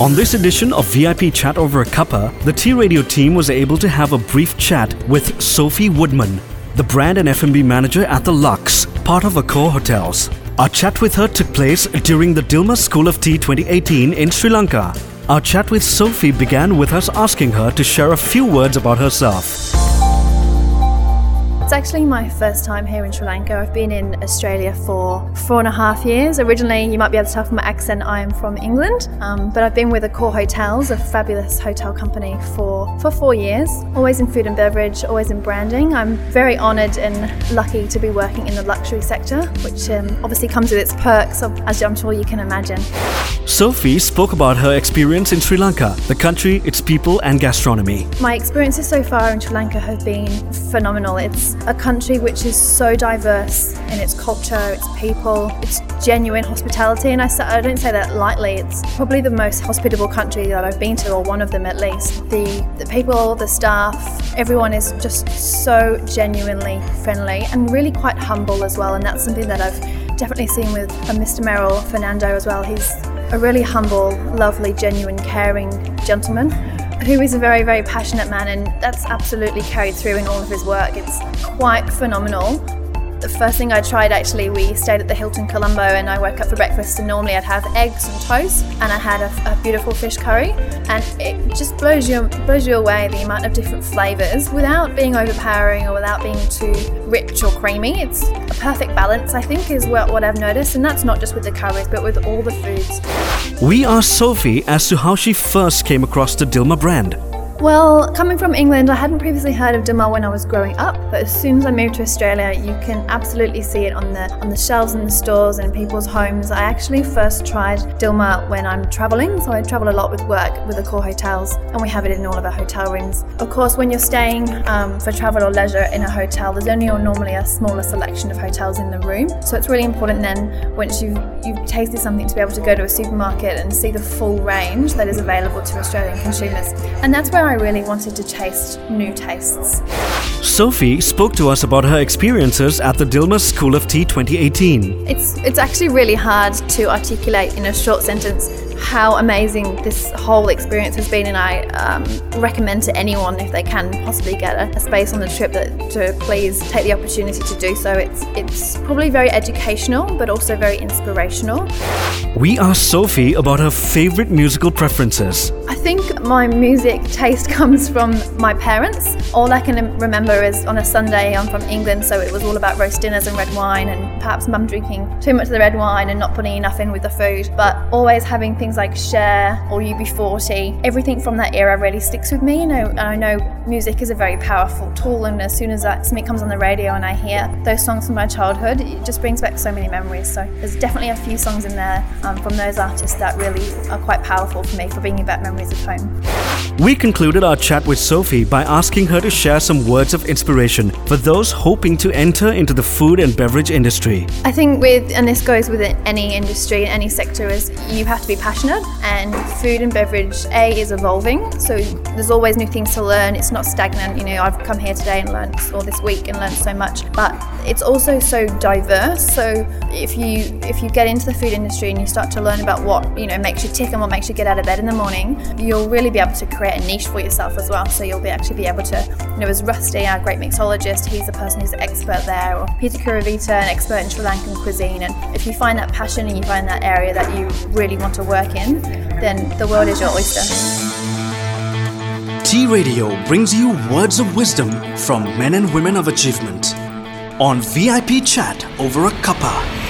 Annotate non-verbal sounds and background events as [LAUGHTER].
On this edition of VIP Chat Over a Cuppa, the T Radio team was able to have a brief chat with Sophie Woodman, the brand and F&B manager at the Lux, part of Accor Hotels. Our chat with her took place during the Dilmah School of Tea 2018 in Sri Lanka. Our chat with Sophie began with us asking her to share a few words about herself. It's actually my first time here in Sri Lanka. I've been in Australia for four and a half years. Originally, you might be able to tell from my accent, I am from England, um, but I've been with Accor Hotels, a fabulous hotel company, for, for four years. Always in food and beverage, always in branding. I'm very honoured and lucky to be working in the luxury sector, which um, obviously comes with its perks, as I'm sure you can imagine. Sophie spoke about her experience in Sri Lanka, the country, its people, and gastronomy. My experiences so far in Sri Lanka have been phenomenal. It's a country which is so diverse in its culture, its people, its genuine hospitality. And I, I don't say that lightly, it's probably the most hospitable country that I've been to, or one of them at least. The, the people, the staff, everyone is just so genuinely friendly and really quite humble as well. And that's something that I've definitely seen with uh, Mr. Merrill Fernando as well. He's a really humble, lovely, genuine, caring gentleman who is a very, very passionate man, and that's absolutely carried through in all of his work. It's quite phenomenal. The first thing I tried actually, we stayed at the Hilton Colombo and I woke up for breakfast and normally I'd have eggs and toast and I had a, a beautiful fish curry and it just blows you blows you away the amount of different flavours without being overpowering or without being too rich or creamy. It's a perfect balance I think is what, what I've noticed and that's not just with the curries but with all the foods. We asked Sophie as to how she first came across the Dilmah brand. Well, coming from England, I hadn't previously heard of Dilmah when I was growing up, but as soon as I moved to Australia, you can absolutely see it on the on the shelves in the stores and in people's homes. I actually first tried Dilmah when I'm traveling, so I travel a lot with work with Accor Hotels, and we have it in all of our hotel rooms. Of course, when you're staying um, for travel or leisure in a hotel, there's only or normally a smaller selection of hotels in the room, so it's really important then once you've you've tasted something to be able to go to a supermarket and see the full range that is available to Australian consumers, and that's where I really wanted to taste new tastes. Sophie spoke to us about her experiences at the Dilmah School of Tea 2018. It's it's actually really hard to articulate in a short sentence how amazing this whole experience has been, and I um, recommend to anyone if they can possibly get a, a space on the trip that to please take the opportunity to do so. It's it's probably very educational, but also very inspirational. We asked Sophie about her favorite musical preferences. I think my music taste [LAUGHS] comes from my parents. All I can remember is on a Sunday, I'm from England, so it was all about roast dinners and red wine, and perhaps mum drinking too much of the red wine and not putting enough in with the food, but always having things like Cher or UB40. Everything from that era really sticks with me. You know, I know music is a very powerful tool, and as soon as that something comes on the radio and I hear those songs from my childhood, it just brings back so many memories. So there's definitely a few songs in there um, from those artists that really are quite powerful for me for bringing back memories of home. We concluded our chat with Sophie by asking her to share some words of inspiration for those hoping to enter into the food and beverage industry. I think with, and this goes with any industry, any sector, is you have to be passionate, and food and beverage, A, is evolving, so there's always new things to learn. It's not stagnant. You know, I've come here today and learned, or this week and learned so much, but it's also so diverse. So if you if you get into the food industry and you start to learn about what you know makes you tick and what makes you get out of bed in the morning, you'll really be able to create a niche for yourself as well. So you'll be actually be able to, you know, as Rusty, our great mixologist, he's the person who's expert there, or Peter Kuruvita, an expert in Sri Lankan cuisine. And if you find that passion and you find that area that you really want to work in, then the world is your oyster. T Radio brings you words of wisdom from men and women of achievement on VIP Chat over a cuppa.